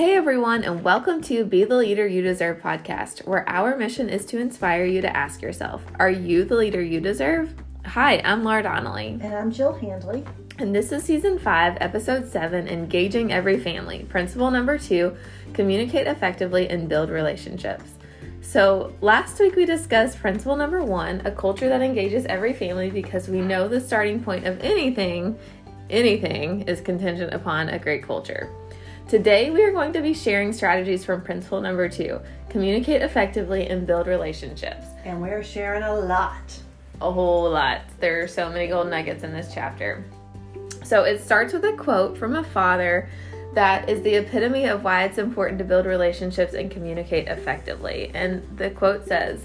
Hey everyone, and welcome to Be the Leader You Deserve podcast, where our mission is to inspire you to ask yourself, Are you the leader you deserve? Hi, I'm Laura Donnelly. And I'm Jill Handley. And this is season five, episode seven Engaging Every Family. Principle number two communicate effectively and build relationships. So, last week we discussed principle number one a culture that engages every family because we know the starting point of anything, anything is contingent upon a great culture. Today, we are going to be sharing strategies from principle number two communicate effectively and build relationships. And we're sharing a lot. A whole lot. There are so many gold nuggets in this chapter. So, it starts with a quote from a father that is the epitome of why it's important to build relationships and communicate effectively. And the quote says,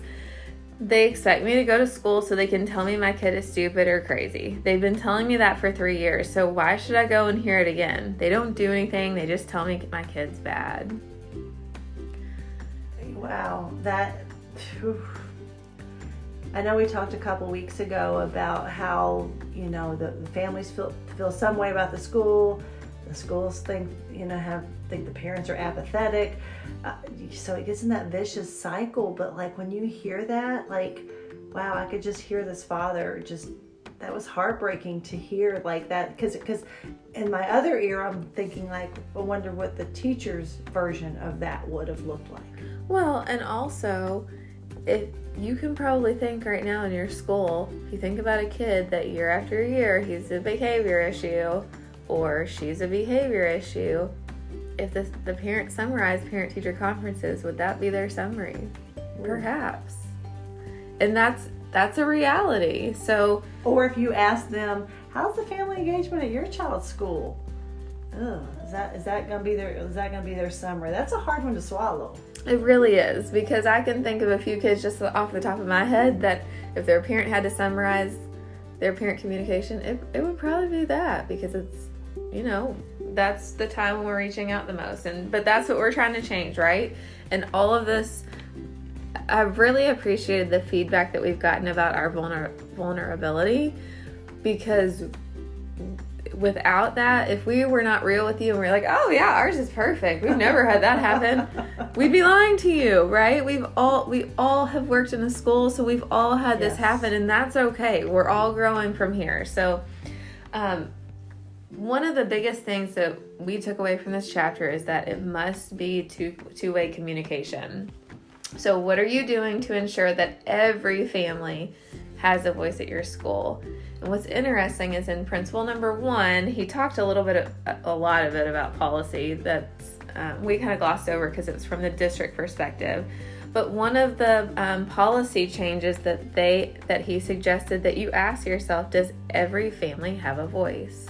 they expect me to go to school so they can tell me my kid is stupid or crazy. They've been telling me that for three years, so why should I go and hear it again? They don't do anything, they just tell me my kid's bad. Wow, that. Whew. I know we talked a couple weeks ago about how, you know, the, the families feel, feel some way about the school, the schools think, you know, have think the parents are apathetic. Uh, so it gets in that vicious cycle. But like when you hear that, like, wow, I could just hear this father just that was heartbreaking to hear like that because because in my other ear I'm thinking like I wonder what the teacher's version of that would have looked like. Well, and also if you can probably think right now in your school, if you think about a kid that year after year he's a behavior issue or she's a behavior issue, if the, the parent summarized parent teacher conferences, would that be their summary? Perhaps. And that's that's a reality. So or if you ask them, how's the family engagement at your child's school? Ugh, is that is that gonna be their is that gonna be their summary? That's a hard one to swallow. It really is because I can think of a few kids just off the top of my head that if their parent had to summarize their parent communication, it, it would probably be that because it's you know, that's the time when we're reaching out the most. And but that's what we're trying to change, right? And all of this I've really appreciated the feedback that we've gotten about our vulner- vulnerability because without that, if we were not real with you and we're like, oh yeah, ours is perfect. We've never had that happen. We'd be lying to you, right? We've all we all have worked in a school, so we've all had yes. this happen, and that's okay. We're all growing from here. So um, one of the biggest things that we took away from this chapter is that it must be two two way communication. So, what are you doing to ensure that every family has a voice at your school? And what's interesting is in principle number one, he talked a little bit, a lot of it about policy that um, we kind of glossed over because it's from the district perspective. But one of the um, policy changes that they that he suggested that you ask yourself: Does every family have a voice?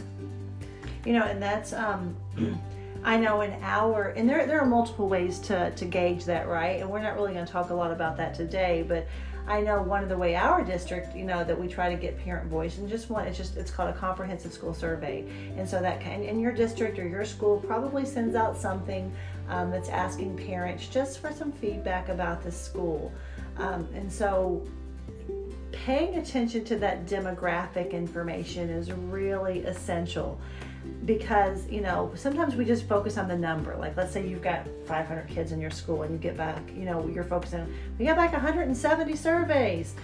You know, and that's um, I know an hour, and there there are multiple ways to to gauge that, right? And we're not really going to talk a lot about that today, but I know one of the way our district, you know, that we try to get parent voice and just one, it's just it's called a comprehensive school survey, and so that kind in your district or your school probably sends out something um, that's asking parents just for some feedback about the school, um, and so paying attention to that demographic information is really essential because you know sometimes we just focus on the number. Like let's say you've got 500 kids in your school and you get back you know you're focusing we got back 170 surveys.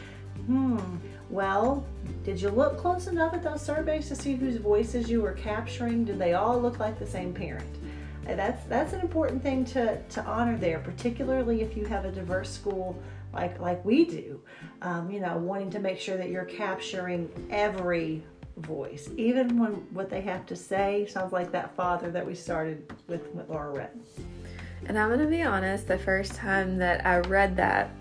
Hmm well did you look close enough at those surveys to see whose voices you were capturing? Did they all look like the same parent? That's that's an important thing to to honor there particularly if you have a diverse school like like we do. Um, you know wanting to make sure that you're capturing every voice, even when what they have to say sounds like that father that we started with with Laura read. And I'm gonna be honest, the first time that I read that,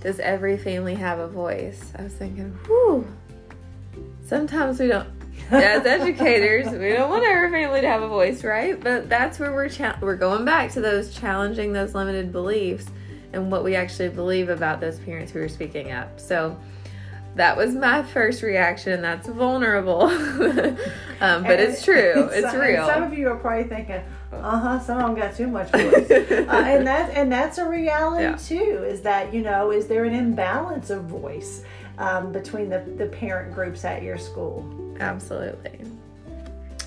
does every family have a voice? I was thinking, whew. Sometimes we don't. As educators, we don't want our family to have a voice, right? But that's where we're cha- we're going back to those challenging those limited beliefs and what we actually believe about those parents who are speaking up. So that was my first reaction. That's vulnerable, um, but it's true. It's some, real. Some of you are probably thinking, "Uh huh." Some of them got too much voice, uh, and that and that's a reality yeah. too. Is that you know is there an imbalance of voice um, between the the parent groups at your school? Absolutely.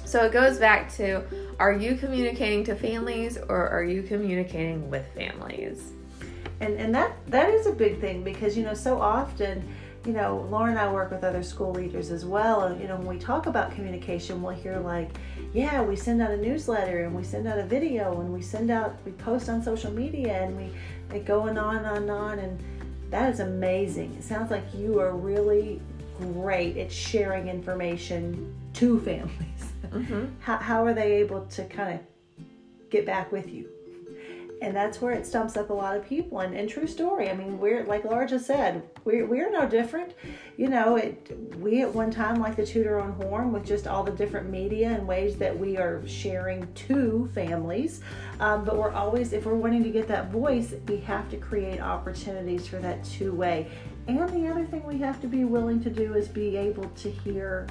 So it goes back to are you communicating to families or are you communicating with families? And and that that is a big thing because you know so often you know, Laura and I work with other school leaders as well. And, you know, when we talk about communication, we'll hear like, yeah, we send out a newsletter and we send out a video and we send out, we post on social media and we, it going on and on and on. And that is amazing. It sounds like you are really great at sharing information to families. Mm-hmm. How, how are they able to kind of get back with you? And that's where it stumps up a lot of people. And, and true story. I mean we're like laura just said we're, we're no different. You know it we at one time like the tutor on horn with just all the different media and ways that we are sharing to families. Um, but we're always if we're wanting to get that voice we have to create opportunities for that two way and the other thing we have to be willing to do is be able to hear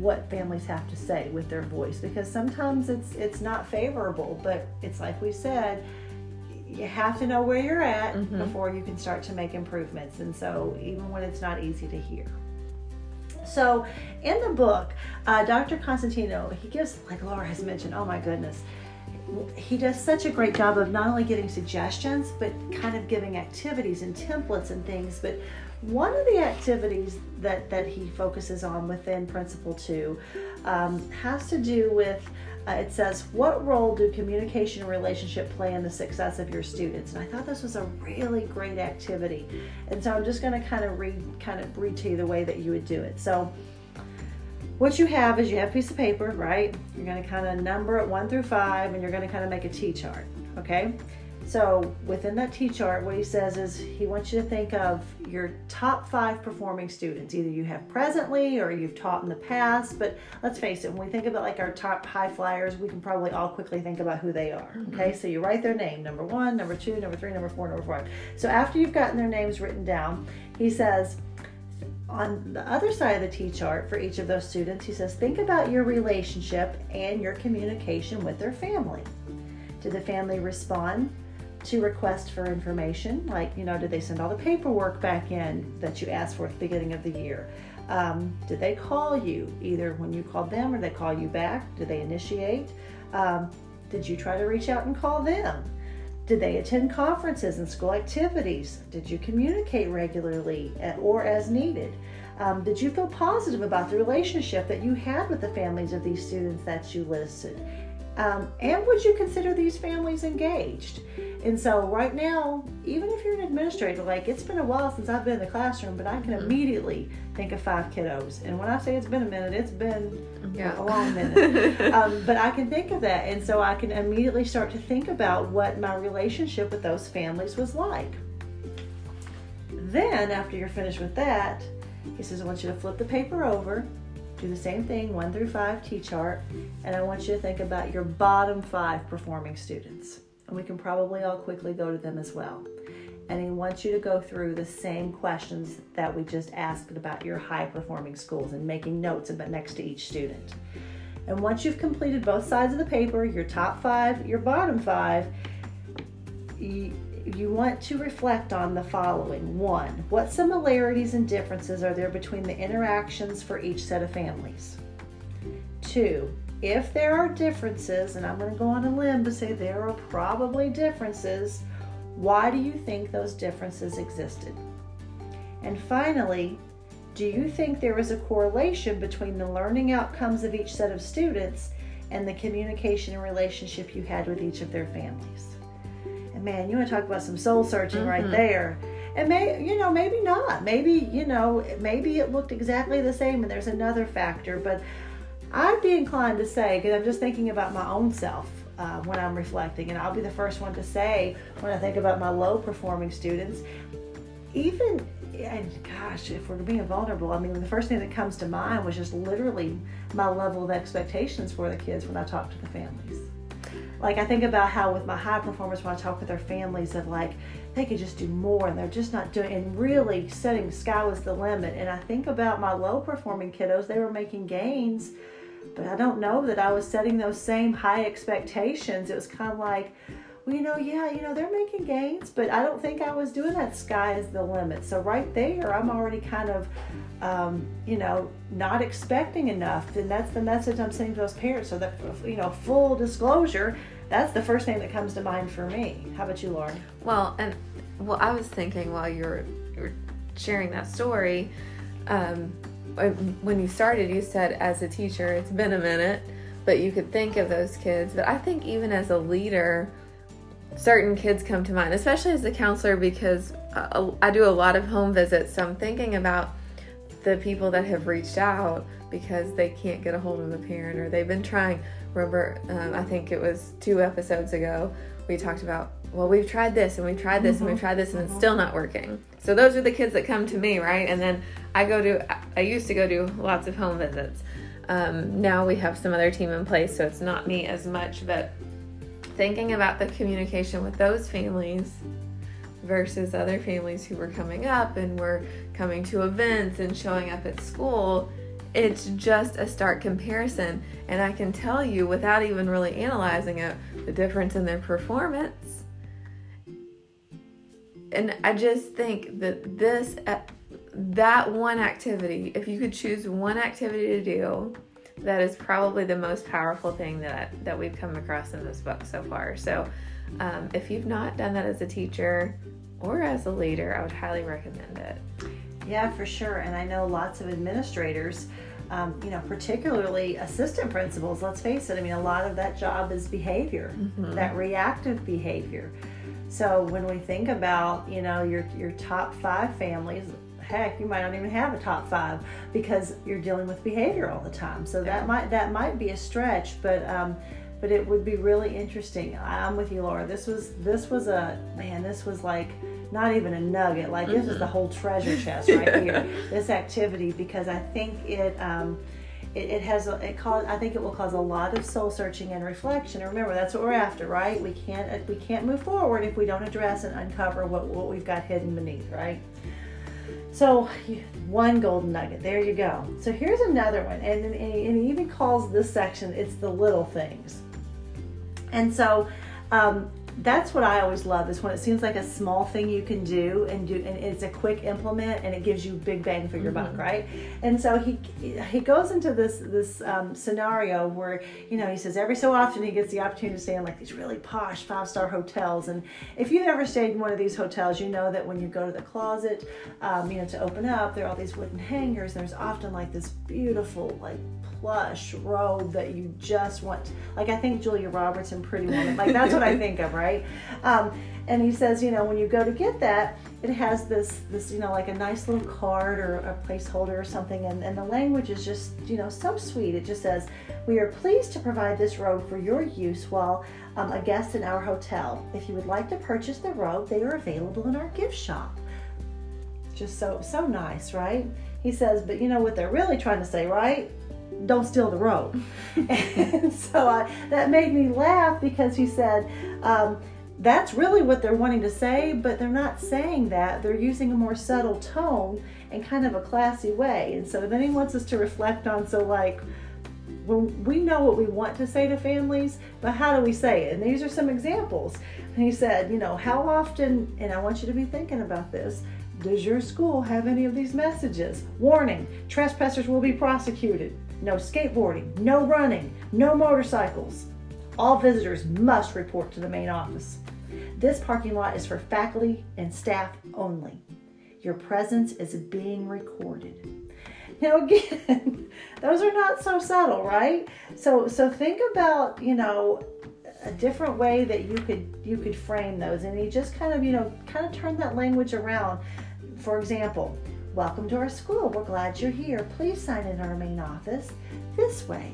what families have to say with their voice because sometimes it's it's not favorable but it's like we said you have to know where you're at mm-hmm. before you can start to make improvements and so even when it's not easy to hear so in the book uh, dr constantino he gives like laura has mentioned oh my goodness he does such a great job of not only giving suggestions but kind of giving activities and templates and things but one of the activities that, that he focuses on within Principle 2 um, has to do with uh, it says, What role do communication and relationship play in the success of your students? And I thought this was a really great activity. And so I'm just going to kind of read, kind of read to you the way that you would do it. So, what you have is you have a piece of paper, right? You're going to kind of number it one through five, and you're going to kind of make a T chart, okay? So within that T chart, what he says is he wants you to think of your top five performing students. Either you have presently or you've taught in the past. But let's face it, when we think about like our top high flyers, we can probably all quickly think about who they are. Mm-hmm. Okay, so you write their name, number one, number two, number three, number four, number five. So after you've gotten their names written down, he says, on the other side of the T chart for each of those students, he says, think about your relationship and your communication with their family. Did the family respond to request for information, like, you know, did they send all the paperwork back in that you asked for at the beginning of the year? Um, did they call you either when you called them or they call you back? Did they initiate? Um, did you try to reach out and call them? Did they attend conferences and school activities? Did you communicate regularly or as needed? Um, did you feel positive about the relationship that you had with the families of these students that you listed? Um, and would you consider these families engaged? And so, right now, even if you're an administrator, like it's been a while since I've been in the classroom, but I can mm-hmm. immediately think of five kiddos. And when I say it's been a minute, it's been yeah. a long minute. um, but I can think of that. And so, I can immediately start to think about what my relationship with those families was like. Then, after you're finished with that, he says, I want you to flip the paper over do the same thing, one through five T chart, and I want you to think about your bottom five performing students. And we can probably all quickly go to them as well. And he wants you to go through the same questions that we just asked about your high performing schools and making notes about next to each student. And once you've completed both sides of the paper, your top five, your bottom five, you, you want to reflect on the following. One, what similarities and differences are there between the interactions for each set of families? Two, if there are differences, and I'm going to go on a limb to say there are probably differences, why do you think those differences existed? And finally, do you think there is a correlation between the learning outcomes of each set of students and the communication and relationship you had with each of their families? And man, you want to talk about some soul searching mm-hmm. right there. And may you know, maybe not. Maybe, you know, maybe it looked exactly the same and there's another factor, but I'd be inclined to say, because I'm just thinking about my own self uh, when I'm reflecting, and I'll be the first one to say when I think about my low performing students, even, and gosh, if we're being vulnerable, I mean, the first thing that comes to mind was just literally my level of expectations for the kids when I talk to the families like I think about how with my high performers when I talk with their families of like they could just do more and they're just not doing and really setting sky was the limit. And I think about my low performing kiddos, they were making gains, but I don't know that I was setting those same high expectations. It was kind of like, well, you know, yeah, you know, they're making gains, but I don't think I was doing that sky is the limit. So right there, I'm already kind of, um, you know, not expecting enough. And that's the message I'm sending to those parents. So that, you know, full disclosure, that's the first thing that comes to mind for me. How about you, Lauren? Well, and well, I was thinking while you're, you were sharing that story, um, when you started, you said as a teacher, it's been a minute, but you could think of those kids. But I think even as a leader, certain kids come to mind, especially as a counselor, because uh, I do a lot of home visits. So I'm thinking about the people that have reached out because they can't get a hold of a parent or they've been trying. Remember, um, I think it was two episodes ago, we talked about, well, we've tried this and we've tried this mm-hmm. and we've mm-hmm. tried this and mm-hmm. it's still not working. So those are the kids that come to me, right? And then I go to, I used to go do lots of home visits. Um, now we have some other team in place, so it's not me as much, but thinking about the communication with those families versus other families who were coming up and were coming to events and showing up at school, it's just a stark comparison. And I can tell you without even really analyzing it, the difference in their performance. And I just think that this, uh, that one activity, if you could choose one activity to do, that is probably the most powerful thing that that we've come across in this book so far. So, um, if you've not done that as a teacher or as a leader, I would highly recommend it. Yeah, for sure. And I know lots of administrators. Um, you know, particularly assistant principals, let's face it, I mean, a lot of that job is behavior, mm-hmm. that reactive behavior. So when we think about, you know, your, your top five families, heck, you might not even have a top five because you're dealing with behavior all the time. So yeah. that might that might be a stretch, but um, but it would be really interesting. I'm with you, Laura. This was this was a man. This was like not even a nugget. Like mm-hmm. this is the whole treasure chest right yeah. here. This activity because I think it. Um, it, it, has a, it cause I think it will cause a lot of soul searching and reflection. And remember, that's what we're after, right? We can't we can't move forward if we don't address and uncover what, what we've got hidden beneath, right? So one golden nugget, there you go. So here's another one, and, and, he even calls this section, it's the little things. And so um, that's what I always love is when it seems like a small thing you can do and do and it's a quick implement and it gives you big bang for your mm-hmm. buck, right? And so he he goes into this this um, scenario where you know he says every so often he gets the opportunity to stay in like these really posh five star hotels and if you've ever stayed in one of these hotels, you know that when you go to the closet, um, you know to open up, there are all these wooden hangers. And there's often like this beautiful like plush robe that you just want. Like I think Julia Roberts in Pretty Woman. Like that's what I think of, right? Um, and he says, you know, when you go to get that, it has this, this, you know, like a nice little card or a placeholder or something, and, and the language is just, you know, so sweet. It just says, "We are pleased to provide this robe for your use while um, a guest in our hotel. If you would like to purchase the robe, they are available in our gift shop." Just so so nice, right? He says, but you know what they're really trying to say, right? Don't steal the robe. and so I, that made me laugh because he said, um, that's really what they're wanting to say, but they're not saying that. They're using a more subtle tone and kind of a classy way. And so then he wants us to reflect on so, like, when we know what we want to say to families, but how do we say it? And these are some examples. And he said, you know, how often, and I want you to be thinking about this, does your school have any of these messages? Warning, trespassers will be prosecuted no skateboarding, no running, no motorcycles. All visitors must report to the main office. This parking lot is for faculty and staff only. Your presence is being recorded. Now again, those are not so subtle, right? So so think about, you know, a different way that you could you could frame those and you just kind of, you know, kind of turn that language around. For example, Welcome to our school. We're glad you're here. Please sign in our main office this way.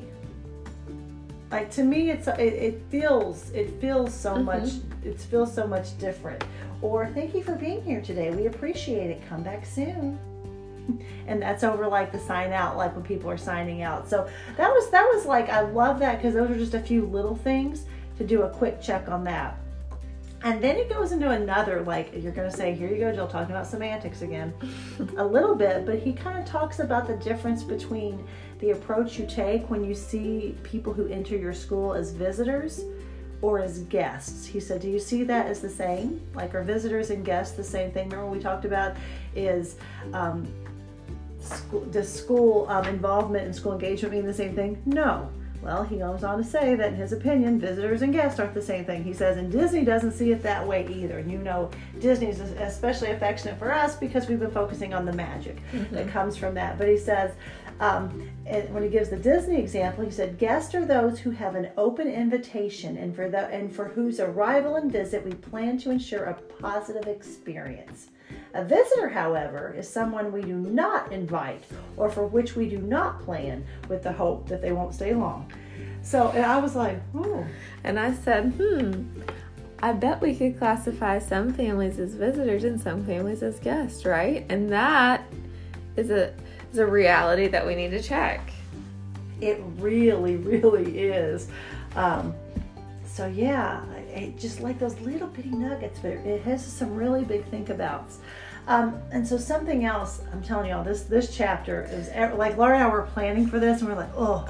Like to me, it's it, it feels it feels so mm-hmm. much it feels so much different. Or thank you for being here today. We appreciate it. Come back soon. and that's over like the sign out like when people are signing out so that was that was like i love that because those are just a few little things to do a quick check on that and then it goes into another, like, you're going to say, here you go, Jill, talking about semantics again, a little bit, but he kind of talks about the difference between the approach you take when you see people who enter your school as visitors or as guests. He said, Do you see that as the same? Like, are visitors and guests the same thing? Remember, we talked about is um, school, does school um, involvement and school engagement mean the same thing? No. Well, he goes on to say that in his opinion, visitors and guests aren't the same thing. He says, and Disney doesn't see it that way either. And you know, Disney is especially affectionate for us because we've been focusing on the magic mm-hmm. that comes from that. But he says, um, when he gives the Disney example, he said, "Guests are those who have an open invitation, and for the and for whose arrival and visit we plan to ensure a positive experience." A visitor, however, is someone we do not invite or for which we do not plan with the hope that they won't stay long. So and I was like, hmm. And I said, hmm, I bet we could classify some families as visitors and some families as guests, right? And that is a is a reality that we need to check. It really, really is. Um, so yeah, it, just like those little bitty nuggets, but it has some really big think abouts. Um, and so something else, I'm telling y'all, this this chapter is like Laura and I were planning for this, and we're like, oh,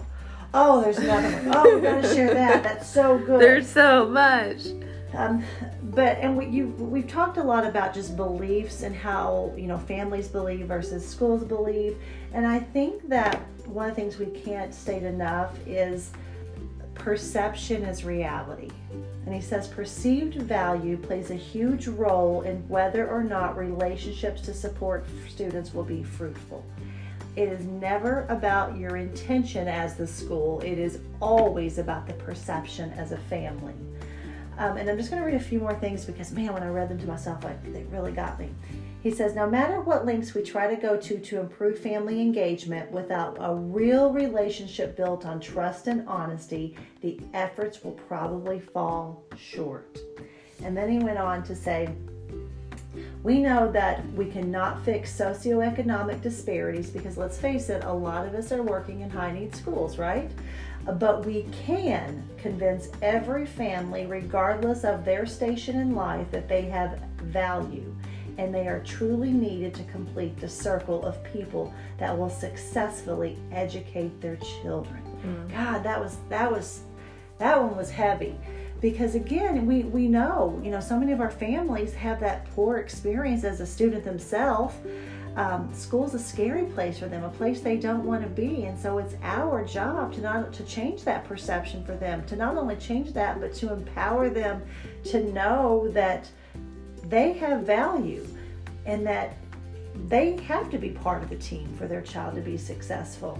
oh, there's another one. Oh, we gotta share that. That's so good. There's so much. Um, but and we you we've talked a lot about just beliefs and how you know families believe versus schools believe, and I think that one of the things we can't state enough is perception is reality. And he says perceived value plays a huge role in whether or not relationships to support students will be fruitful. It is never about your intention as the school, it is always about the perception as a family. Um, and I'm just going to read a few more things because, man, when I read them to myself, like, they really got me. He says, No matter what lengths we try to go to to improve family engagement without a real relationship built on trust and honesty, the efforts will probably fall short. And then he went on to say, we know that we cannot fix socioeconomic disparities because let's face it, a lot of us are working in high need schools, right? But we can convince every family, regardless of their station in life, that they have value and they are truly needed to complete the circle of people that will successfully educate their children. Mm. God, that was that was that one was heavy because again we we know you know so many of our families have that poor experience as a student themselves um, school's a scary place for them a place they don't want to be and so it's our job to not to change that perception for them to not only change that but to empower them to know that they have value and that they have to be part of the team for their child to be successful.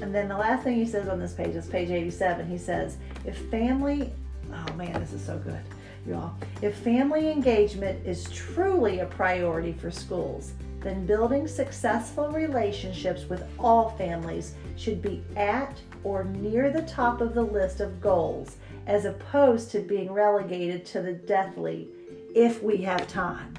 And then the last thing he says on this page is page 87. He says, if family, oh man, this is so good, y'all. If family engagement is truly a priority for schools, then building successful relationships with all families should be at or near the top of the list of goals, as opposed to being relegated to the deathly if we have time.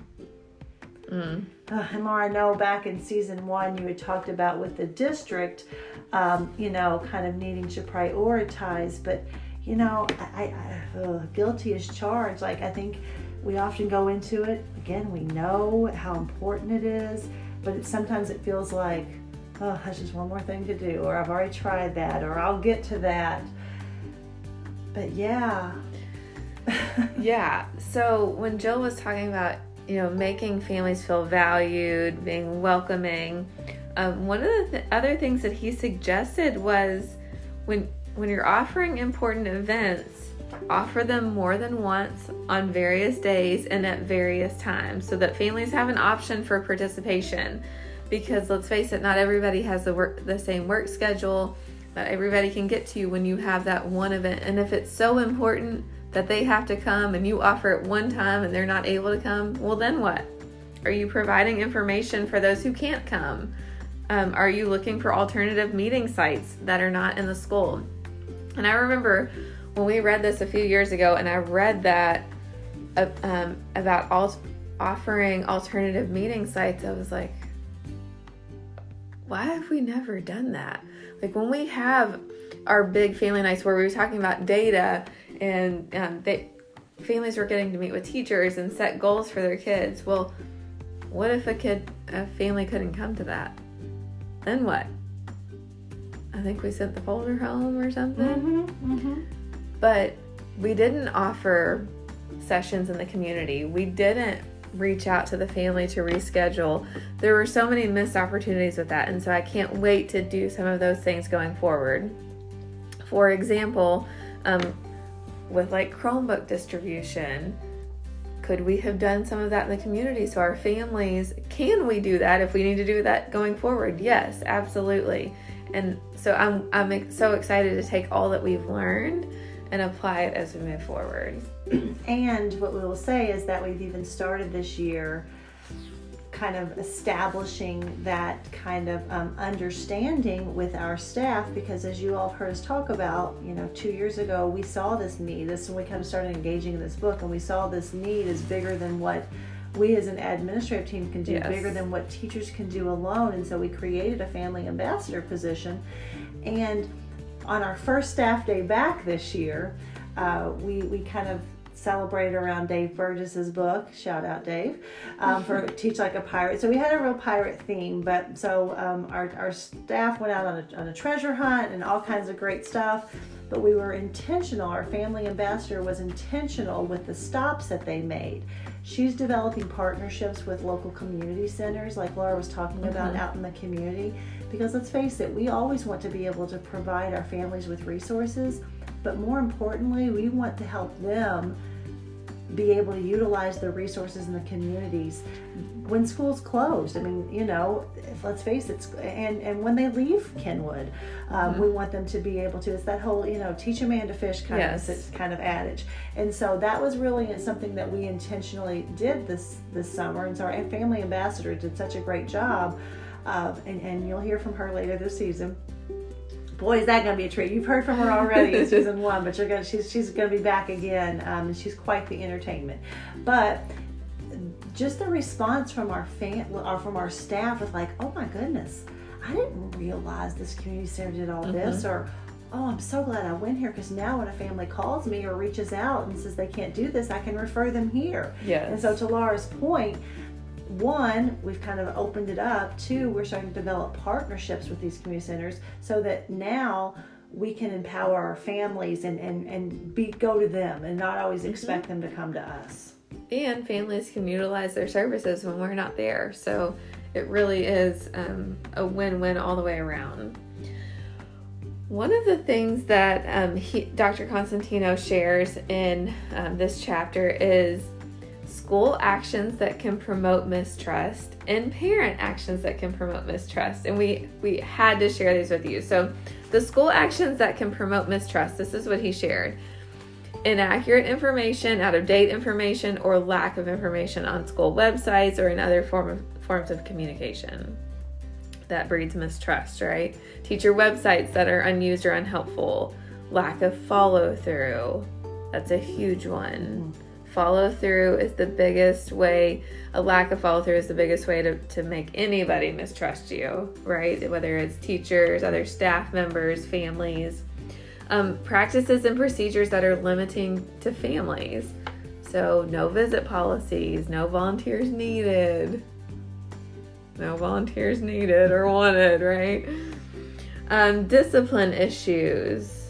Mm. Uh, and Laura, I know back in season one you had talked about with the district, um, you know, kind of needing to prioritize, but you know, I, I uh, guilty as charged. Like I think we often go into it again. We know how important it is, but it, sometimes it feels like, oh, that's just one more thing to do, or I've already tried that, or I'll get to that. But yeah, yeah. So when Jill was talking about, you know, making families feel valued, being welcoming, um, one of the th- other things that he suggested was when when you're offering important events, offer them more than once on various days and at various times so that families have an option for participation. Because let's face it, not everybody has the work the same work schedule that everybody can get to when you have that one event. And if it's so important that they have to come and you offer it one time and they're not able to come, well, then what? Are you providing information for those who can't come? Um, are you looking for alternative meeting sites that are not in the school? And I remember when we read this a few years ago, and I read that uh, um, about offering alternative meeting sites, I was like, why have we never done that? Like when we have our big family nights where we were talking about data and um, they families were getting to meet with teachers and set goals for their kids. Well, what if a kid, a family couldn't come to that? Then what? I think we sent the folder home or something. Mm-hmm, mm-hmm. But we didn't offer sessions in the community. We didn't reach out to the family to reschedule. There were so many missed opportunities with that, and so I can't wait to do some of those things going forward. For example, um, with like Chromebook distribution, could we have done some of that in the community so our families can we do that if we need to do that going forward? Yes, absolutely. And so I'm I'm so excited to take all that we've learned and apply it as we move forward. And what we will say is that we've even started this year kind of establishing that kind of um, understanding with our staff because as you all have heard us talk about you know two years ago we saw this need this when we kind of started engaging in this book and we saw this need is bigger than what we as an administrative team can do yes. bigger than what teachers can do alone and so we created a family ambassador position and on our first staff day back this year uh, we, we kind of celebrated around Dave Burgess's book. Shout out Dave um, for Teach Like a Pirate. So we had a real pirate theme, but so um, our, our staff went out on a, on a treasure hunt and all kinds of great stuff. But we were intentional. Our family ambassador was intentional with the stops that they made. She's developing partnerships with local community centers, like Laura was talking mm-hmm. about out in the community. Because let's face it, we always want to be able to provide our families with resources, but more importantly, we want to help them be able to utilize the resources in the communities when schools closed. I mean, you know, let's face it, and and when they leave Kenwood, um, mm-hmm. we want them to be able to. It's that whole you know teach a man to fish kind yes. of kind of adage, and so that was really something that we intentionally did this this summer. And so our family ambassador did such a great job. Of, and, and you'll hear from her later this season boy, is that going to be a treat. You've heard from her already in season one, but you're going to, she's, she's going to be back again, um, and she's quite the entertainment. But just the response from our fan, or from our staff was like, oh my goodness, I didn't realize this community center did all mm-hmm. this, or oh, I'm so glad I went here because now when a family calls me or reaches out and says they can't do this, I can refer them here. Yes. And so to Laura's point, one, we've kind of opened it up. Two, we're starting to develop partnerships with these community centers so that now we can empower our families and, and, and be go to them and not always mm-hmm. expect mm-hmm. them to come to us. And families can utilize their services when we're not there. So it really is um, a win win all the way around. One of the things that um, he, Dr. Constantino shares in um, this chapter is school actions that can promote mistrust and parent actions that can promote mistrust. And we we had to share these with you. So the school actions that can promote mistrust this is what he shared. Inaccurate information out of date information or lack of information on school websites or in other form of, forms of communication that breeds mistrust right? Teacher websites that are unused or unhelpful lack of follow through that's a huge one mm-hmm. Follow through is the biggest way a lack of follow through is the biggest way to, to make anybody mistrust you right? Whether it's teachers other staff members families. Um, practices and procedures that are limiting to families. So no visit policies no volunteers needed. No volunteers needed or wanted right? Um, discipline issues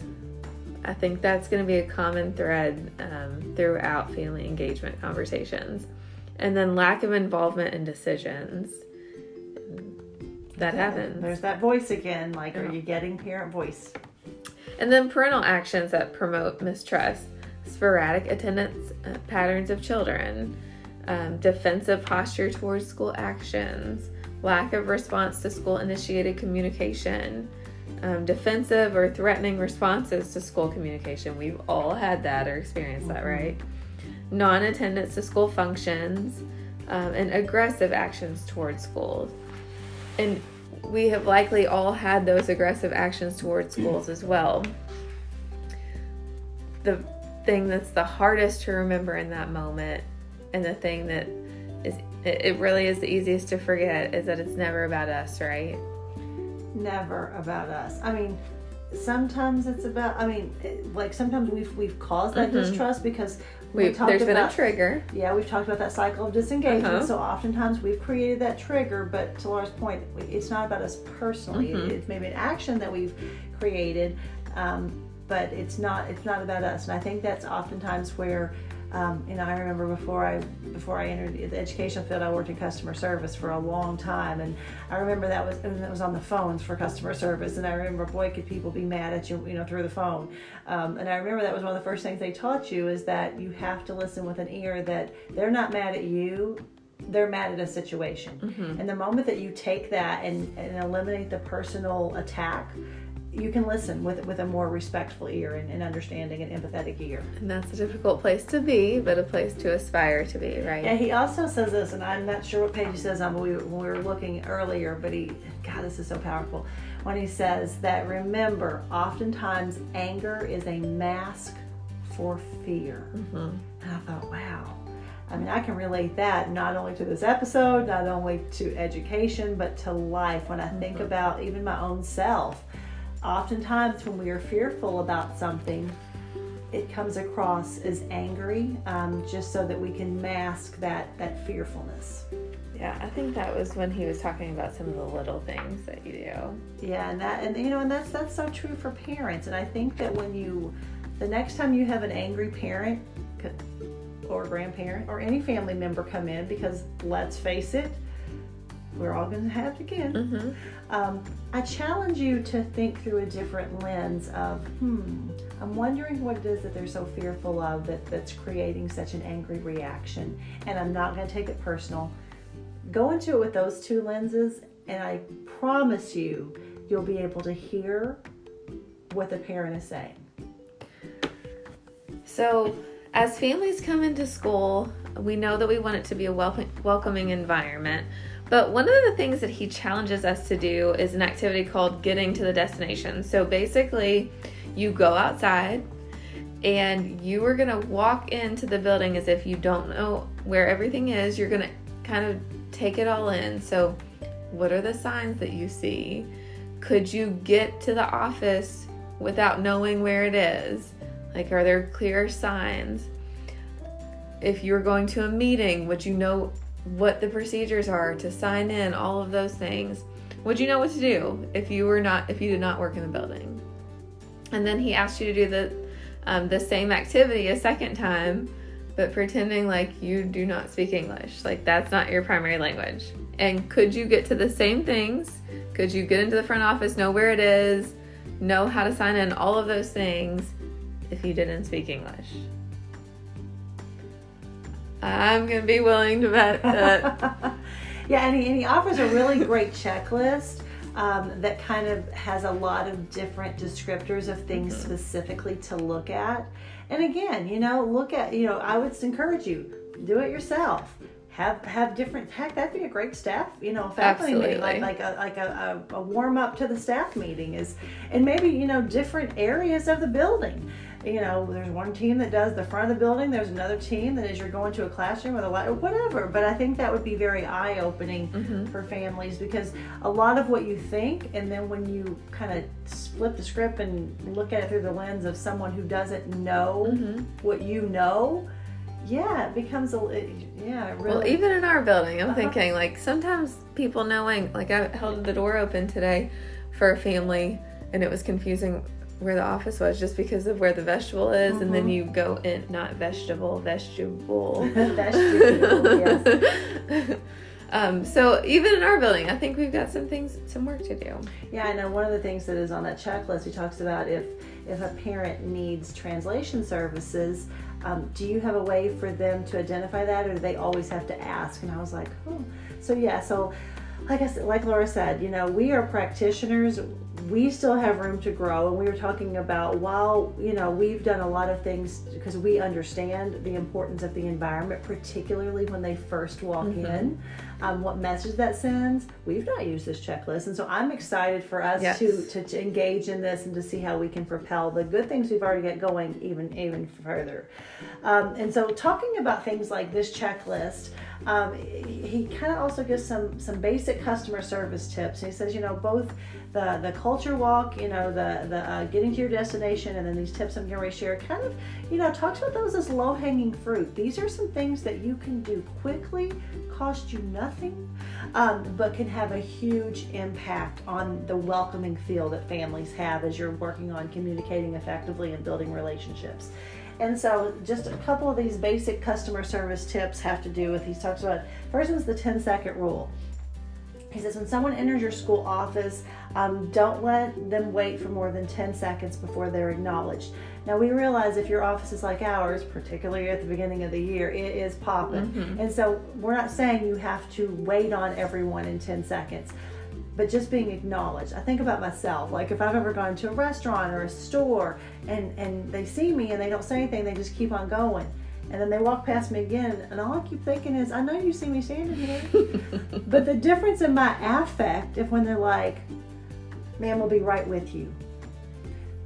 I think that's going to be a common thread um, throughout family engagement conversations. And then lack of involvement in decisions. That happens. There's that voice again. Like, are you getting parent voice? And then parental actions that promote mistrust, sporadic attendance uh, patterns of children, um, defensive posture towards school actions, lack of response to school initiated communication, um, defensive or threatening responses to school communication. We've all had that or experienced that, mm-hmm. right? Non attendance to school functions um, and aggressive actions towards schools. And we have likely all had those aggressive actions towards schools as well. The thing that's the hardest to remember in that moment, and the thing that is, it really is the easiest to forget, is that it's never about us, right? Never about us. I mean, sometimes it's about. I mean, like sometimes we've we've caused that mm-hmm. distrust because we talked there's about, been a trigger. Yeah, we've talked about that cycle of disengagement. Uh-huh. So oftentimes we've created that trigger, but to Laura's point, it's not about us personally. Mm-hmm. It's maybe an action that we've created. Um, but it's not it's not about us. And I think that's oftentimes where um, you know, I remember before I before I entered the educational field, I worked in customer service for a long time, and I remember that was and it was on the phones for customer service, and I remember, boy, could people be mad at you, you know, through the phone. Um, and I remember that was one of the first things they taught you is that you have to listen with an ear that they're not mad at you, they're mad at a situation. Mm-hmm. And the moment that you take that and, and eliminate the personal attack, you can listen with with a more respectful ear and, and, understanding and empathetic ear. And that's a difficult place to be, but a place to aspire to be, right? Yeah, he also says this, and I'm not sure what page he says on, but we, when we were looking earlier, but he, God, this is so powerful. When he says that, remember, oftentimes anger is a mask for fear. Mm-hmm. And I thought, wow. I mean, I can relate that not only to this episode, not only to education, but to life. When I think mm-hmm. about even my own self, oftentimes when we are fearful about something, it comes across as angry, um, just so that we can mask that that fearfulness. Yeah, I think that was when he was talking about some of the little things that you do. Yeah, and that and you know, and that's that's so true for parents. And I think that when you, the next time you have an angry parent or grandparent or any family member come in, because let's face it, we're all going to have it again. Mm-hmm. Um, I challenge you to think through a different lens of, hmm, I'm wondering what it is that they're so fearful of that, that's creating such an angry reaction. And I'm not going to take it personal. Go into it with those two lenses, and I promise you, you'll be able to hear what the parent is saying. So, as families come into school, we know that we want it to be a welcoming environment. But one of the things that he challenges us to do is an activity called getting to the destination. So basically, you go outside and you are going to walk into the building as if you don't know where everything is. You're going to kind of take it all in. So, what are the signs that you see? Could you get to the office without knowing where it is? Like, are there clear signs? If you're going to a meeting, would you know what the procedures are to sign in, all of those things. Would you know what to do if you were not if you did not work in the building? And then he asked you to do the um, the same activity a second time, but pretending like you do not speak English, like that's not your primary language. And could you get to the same things? Could you get into the front office, know where it is, know how to sign in, all of those things if you didn't speak English? I'm gonna be willing to bet that. yeah, and he, and he offers a really great checklist. Um, that kind of has a lot of different descriptors of things mm-hmm. specifically to look at. And again, you know, look at, you know, I would encourage you, do it yourself. Have have different heck that'd be a great staff you know faculty meeting like like a like a, a, a warm up to the staff meeting is and maybe you know different areas of the building you know, there's one team that does the front of the building, there's another team that as you're going to a classroom with a light or whatever. But I think that would be very eye opening mm-hmm. for families because a lot of what you think, and then when you kind of flip the script and look at it through the lens of someone who doesn't know mm-hmm. what you know, yeah, it becomes a it, yeah. Really. Well, even in our building, I'm uh-huh. thinking like sometimes people knowing like I held the door open today for a family, and it was confusing where the office was just because of where the vegetable is, mm-hmm. and then mm-hmm. you go in not vegetable, vegetable. vegetable, yes. um, so even in our building, I think we've got some things, some work to do. Yeah, I know one of the things that is on that checklist. He talks about if if a parent needs translation services. Um, do you have a way for them to identify that, or do they always have to ask? And I was like, oh, so yeah, so like I said, like Laura said, you know, we are practitioners we still have room to grow and we were talking about while you know we've done a lot of things because we understand the importance of the environment particularly when they first walk mm-hmm. in um, what message that sends we've not used this checklist and so i'm excited for us yes. to, to, to engage in this and to see how we can propel the good things we've already got going even even further um, and so talking about things like this checklist um, he kind of also gives some some basic customer service tips he says you know both the the culture culture walk, you know, the the uh, getting to your destination, and then these tips I'm going to share. Kind of, you know, talks about those as low hanging fruit. These are some things that you can do quickly, cost you nothing, um, but can have a huge impact on the welcoming feel that families have as you're working on communicating effectively and building relationships. And so, just a couple of these basic customer service tips have to do with. He talks about first one's the 10 second rule. He says, when someone enters your school office, um, don't let them wait for more than 10 seconds before they're acknowledged. Now, we realize if your office is like ours, particularly at the beginning of the year, it is popping. Mm-hmm. And so, we're not saying you have to wait on everyone in 10 seconds but just being acknowledged. I think about myself, like if I've ever gone to a restaurant or a store and, and they see me and they don't say anything, they just keep on going. And then they walk past me again, and all I keep thinking is, I know you see me standing here. but the difference in my affect, if when they're like, ma'am, we'll be right with you.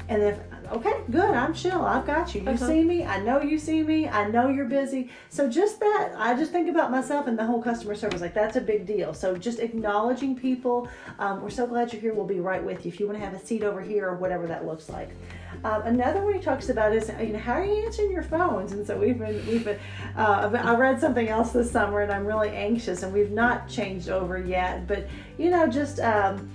And if okay, good, I'm chill. I've got you. You uh-huh. see me. I know you see me. I know you're busy. So just that, I just think about myself and the whole customer service. Like that's a big deal. So just acknowledging people. Um, we're so glad you're here. We'll be right with you. If you want to have a seat over here or whatever that looks like. Um, another one he talks about is you know how are you answering your phones? And so we've been we've been uh, I read something else this summer and I'm really anxious and we've not changed over yet. But you know just um,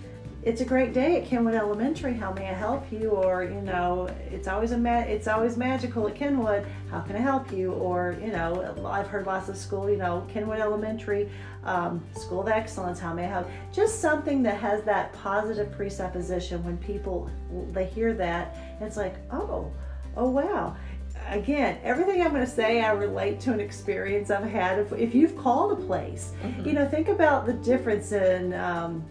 it's a great day at Kenwood Elementary. How may I help you? Or you know, it's always a ma- it's always magical at Kenwood. How can I help you? Or you know, I've heard lots of school. You know, Kenwood Elementary, um, School of Excellence. How may I help? Just something that has that positive presupposition. When people they hear that, it's like, oh, oh wow again, everything I'm going to say, I relate to an experience I've had. If, if you've called a place, mm-hmm. you know, think about the difference in um,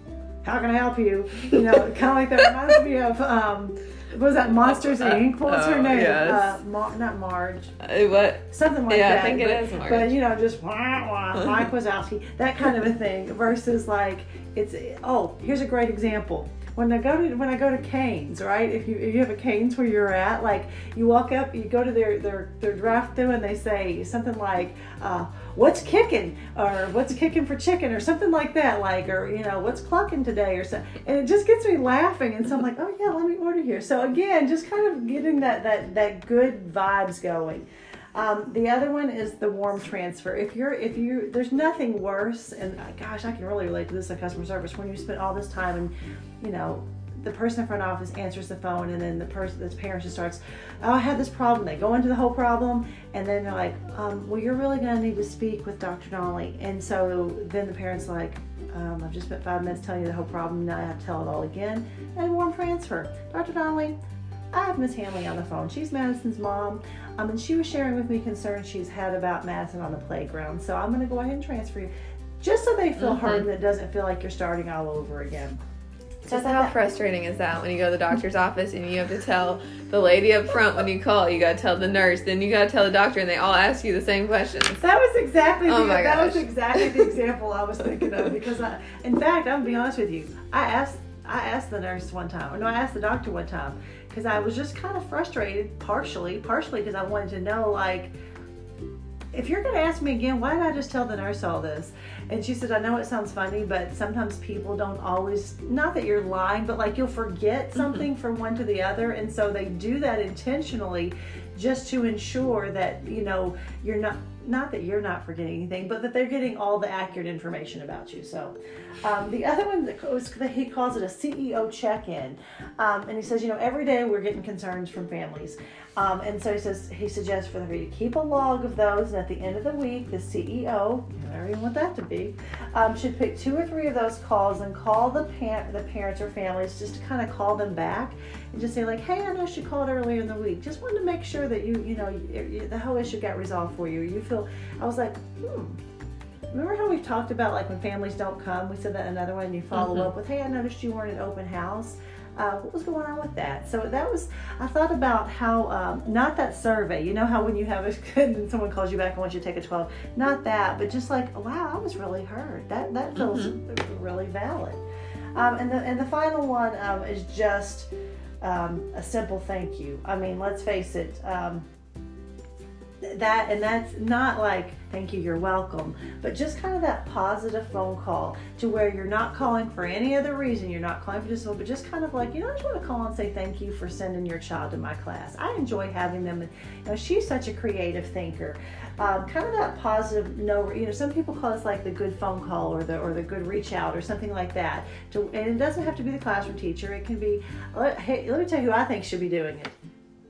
how can I help you? You know, kind of like that reminds me of um, what was that Monsters uh, Inc? What was her oh, name? Yes. Uh, Mar- not Marge. Uh, what? Something like yeah, that. I think but, it is Marge. But you know, just wah, wah, Mike Wazowski, that kind of a thing. Versus like it's oh, here's a great example when I go to when I go to Cane's, right? If you if you have a Cane's where you're at, like you walk up, you go to their their their draft through, and they say something like, uh, "What's kicking?" or "What's kicking for chicken?" or something like that, like or you know, "What's clucking today?" or something, and it just gets me laughing. And so I'm like, "Oh yeah, let me order here." So again, just kind of getting that that that good vibes going. Um, the other one is the warm transfer. If you're, if you, there's nothing worse, and uh, gosh, I can really relate to this in customer service when you spend all this time and, you know, the person in front office answers the phone and then the person the parent just starts oh i had this problem they go into the whole problem and then they're like um, well you're really going to need to speak with dr donnelly and so then the parent's like um, i've just spent five minutes telling you the whole problem now i have to tell it all again and warm transfer dr donnelly I have Miss Hanley on the phone. She's Madison's mom, um, and she was sharing with me concerns she's had about Madison on the playground. So I'm going to go ahead and transfer you, just so they feel mm-hmm. heard and it doesn't feel like you're starting all over again. Just how that. frustrating is that when you go to the doctor's office and you have to tell the lady up front when you call, you got to tell the nurse, then you got to tell the doctor, and they all ask you the same questions. That was exactly oh the, that gosh. was exactly the example I was thinking of because I, in fact, I'm gonna be honest with you, I asked I asked the nurse one time, or no, I asked the doctor one time because I was just kind of frustrated, partially, partially because I wanted to know, like, if you're going to ask me again, why did I just tell the nurse all this? And she said, I know it sounds funny, but sometimes people don't always, not that you're lying, but like you'll forget mm-hmm. something mm-hmm. from one to the other. And so they do that intentionally just to ensure that, you know, you're not, not that you're not forgetting anything, but that they're getting all the accurate information about you. So, um, the other one that, he calls it a CEO check-in, um, and he says, you know, every day we're getting concerns from families, um, and so he says he suggests for you to keep a log of those, and at the end of the week, the CEO, whatever you want that to be, um, should pick two or three of those calls and call the pa- the parents or families just to kind of call them back and just say like, hey, I know she called earlier in the week. Just wanted to make sure that you you know you, you, the whole issue got resolved for you. You feel I was like, hmm. Remember how we've talked about like when families don't come? We said that another one. You follow mm-hmm. up with, "Hey, I noticed you weren't at open house. Uh, what was going on with that?" So that was. I thought about how um, not that survey. You know how when you have a and someone calls you back and wants you to take a twelve. Not that, but just like, wow, I was really heard. That that feels mm-hmm. really valid. Um, and the and the final one um, is just um, a simple thank you. I mean, let's face it. That and that's not like thank you you're welcome but just kind of that positive phone call to where you're not calling for any other reason you're not calling for discipline but just kind of like you know i just want to call and say thank you for sending your child to my class. I enjoy having them and you know she's such a creative thinker. Um, kind of that positive no you know some people call this like the good phone call or the or the good reach out or something like that to, and it doesn't have to be the classroom teacher it can be hey let me tell you who i think should be doing it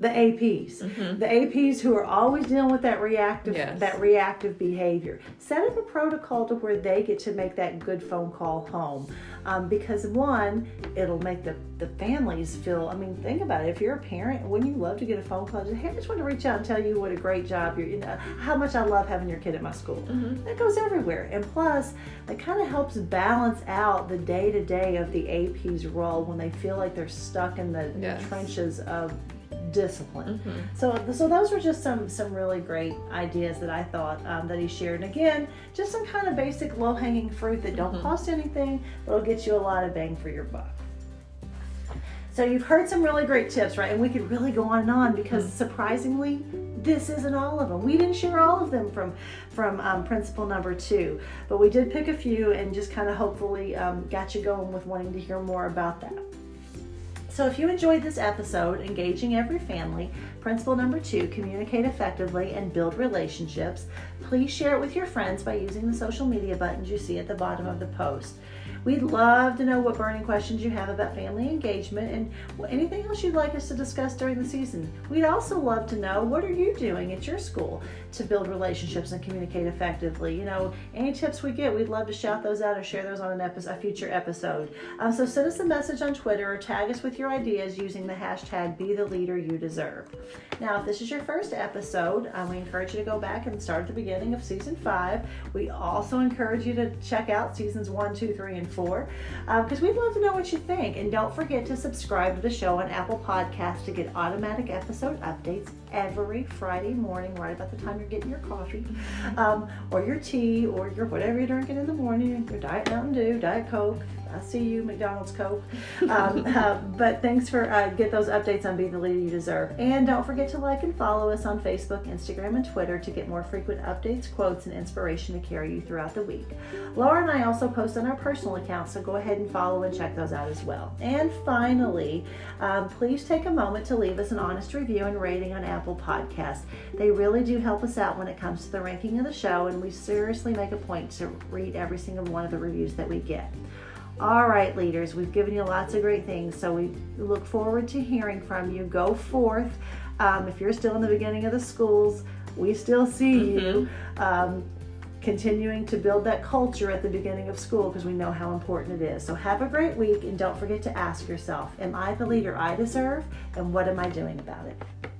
the APs, mm-hmm. the APs who are always dealing with that reactive yes. that reactive behavior. Set up a protocol to where they get to make that good phone call home, um, because one, it'll make the the families feel. I mean, think about it. If you're a parent, wouldn't you love to get a phone call? Just, hey, I just want to reach out and tell you what a great job you're. You know, how much I love having your kid at my school. Mm-hmm. That goes everywhere, and plus, it kind of helps balance out the day to day of the AP's role when they feel like they're stuck in the, yes. the trenches of discipline. Mm-hmm. So, so those were just some some really great ideas that I thought um, that he shared. And again, just some kind of basic low hanging fruit that don't mm-hmm. cost anything, but will get you a lot of bang for your buck. So you've heard some really great tips, right? And we could really go on and on because mm-hmm. surprisingly, this isn't all of them. We didn't share all of them from from um, principle number two, but we did pick a few and just kind of hopefully um, got you going with wanting to hear more about that. So, if you enjoyed this episode, Engaging Every Family, principle number two, communicate effectively and build relationships, please share it with your friends by using the social media buttons you see at the bottom of the post. We'd love to know what burning questions you have about family engagement and anything else you'd like us to discuss during the season. We'd also love to know what are you doing at your school to build relationships and communicate effectively. You know, any tips we get, we'd love to shout those out or share those on an episode, a future episode. Um, so send us a message on Twitter or tag us with your ideas using the hashtag Be the Leader You Deserve. Now, if this is your first episode, um, we encourage you to go back and start at the beginning of season five. We also encourage you to check out seasons one, two, three, and four because um, we'd love to know what you think. And don't forget to subscribe to the show on Apple Podcasts to get automatic episode updates every Friday morning, right about the time you're getting your coffee um, or your tea or your whatever you're drinking in the morning, your Diet Mountain Dew, Diet Coke, I see you, McDonald's Coke. Um, uh, but thanks for uh, get those updates on being the leader you deserve. And don't forget to like and follow us on Facebook, Instagram, and Twitter to get more frequent updates, quotes, and inspiration to carry you throughout the week. Laura and I also post on our personal accounts, so go ahead and follow and check those out as well. And finally, um, please take a moment to leave us an honest review and rating on Apple Podcasts. They really do help us out when it comes to the ranking of the show, and we seriously make a point to read every single one of the reviews that we get. All right, leaders, we've given you lots of great things, so we look forward to hearing from you. Go forth. Um, if you're still in the beginning of the schools, we still see mm-hmm. you. Um, continuing to build that culture at the beginning of school because we know how important it is. So have a great week and don't forget to ask yourself Am I the leader I deserve? And what am I doing about it?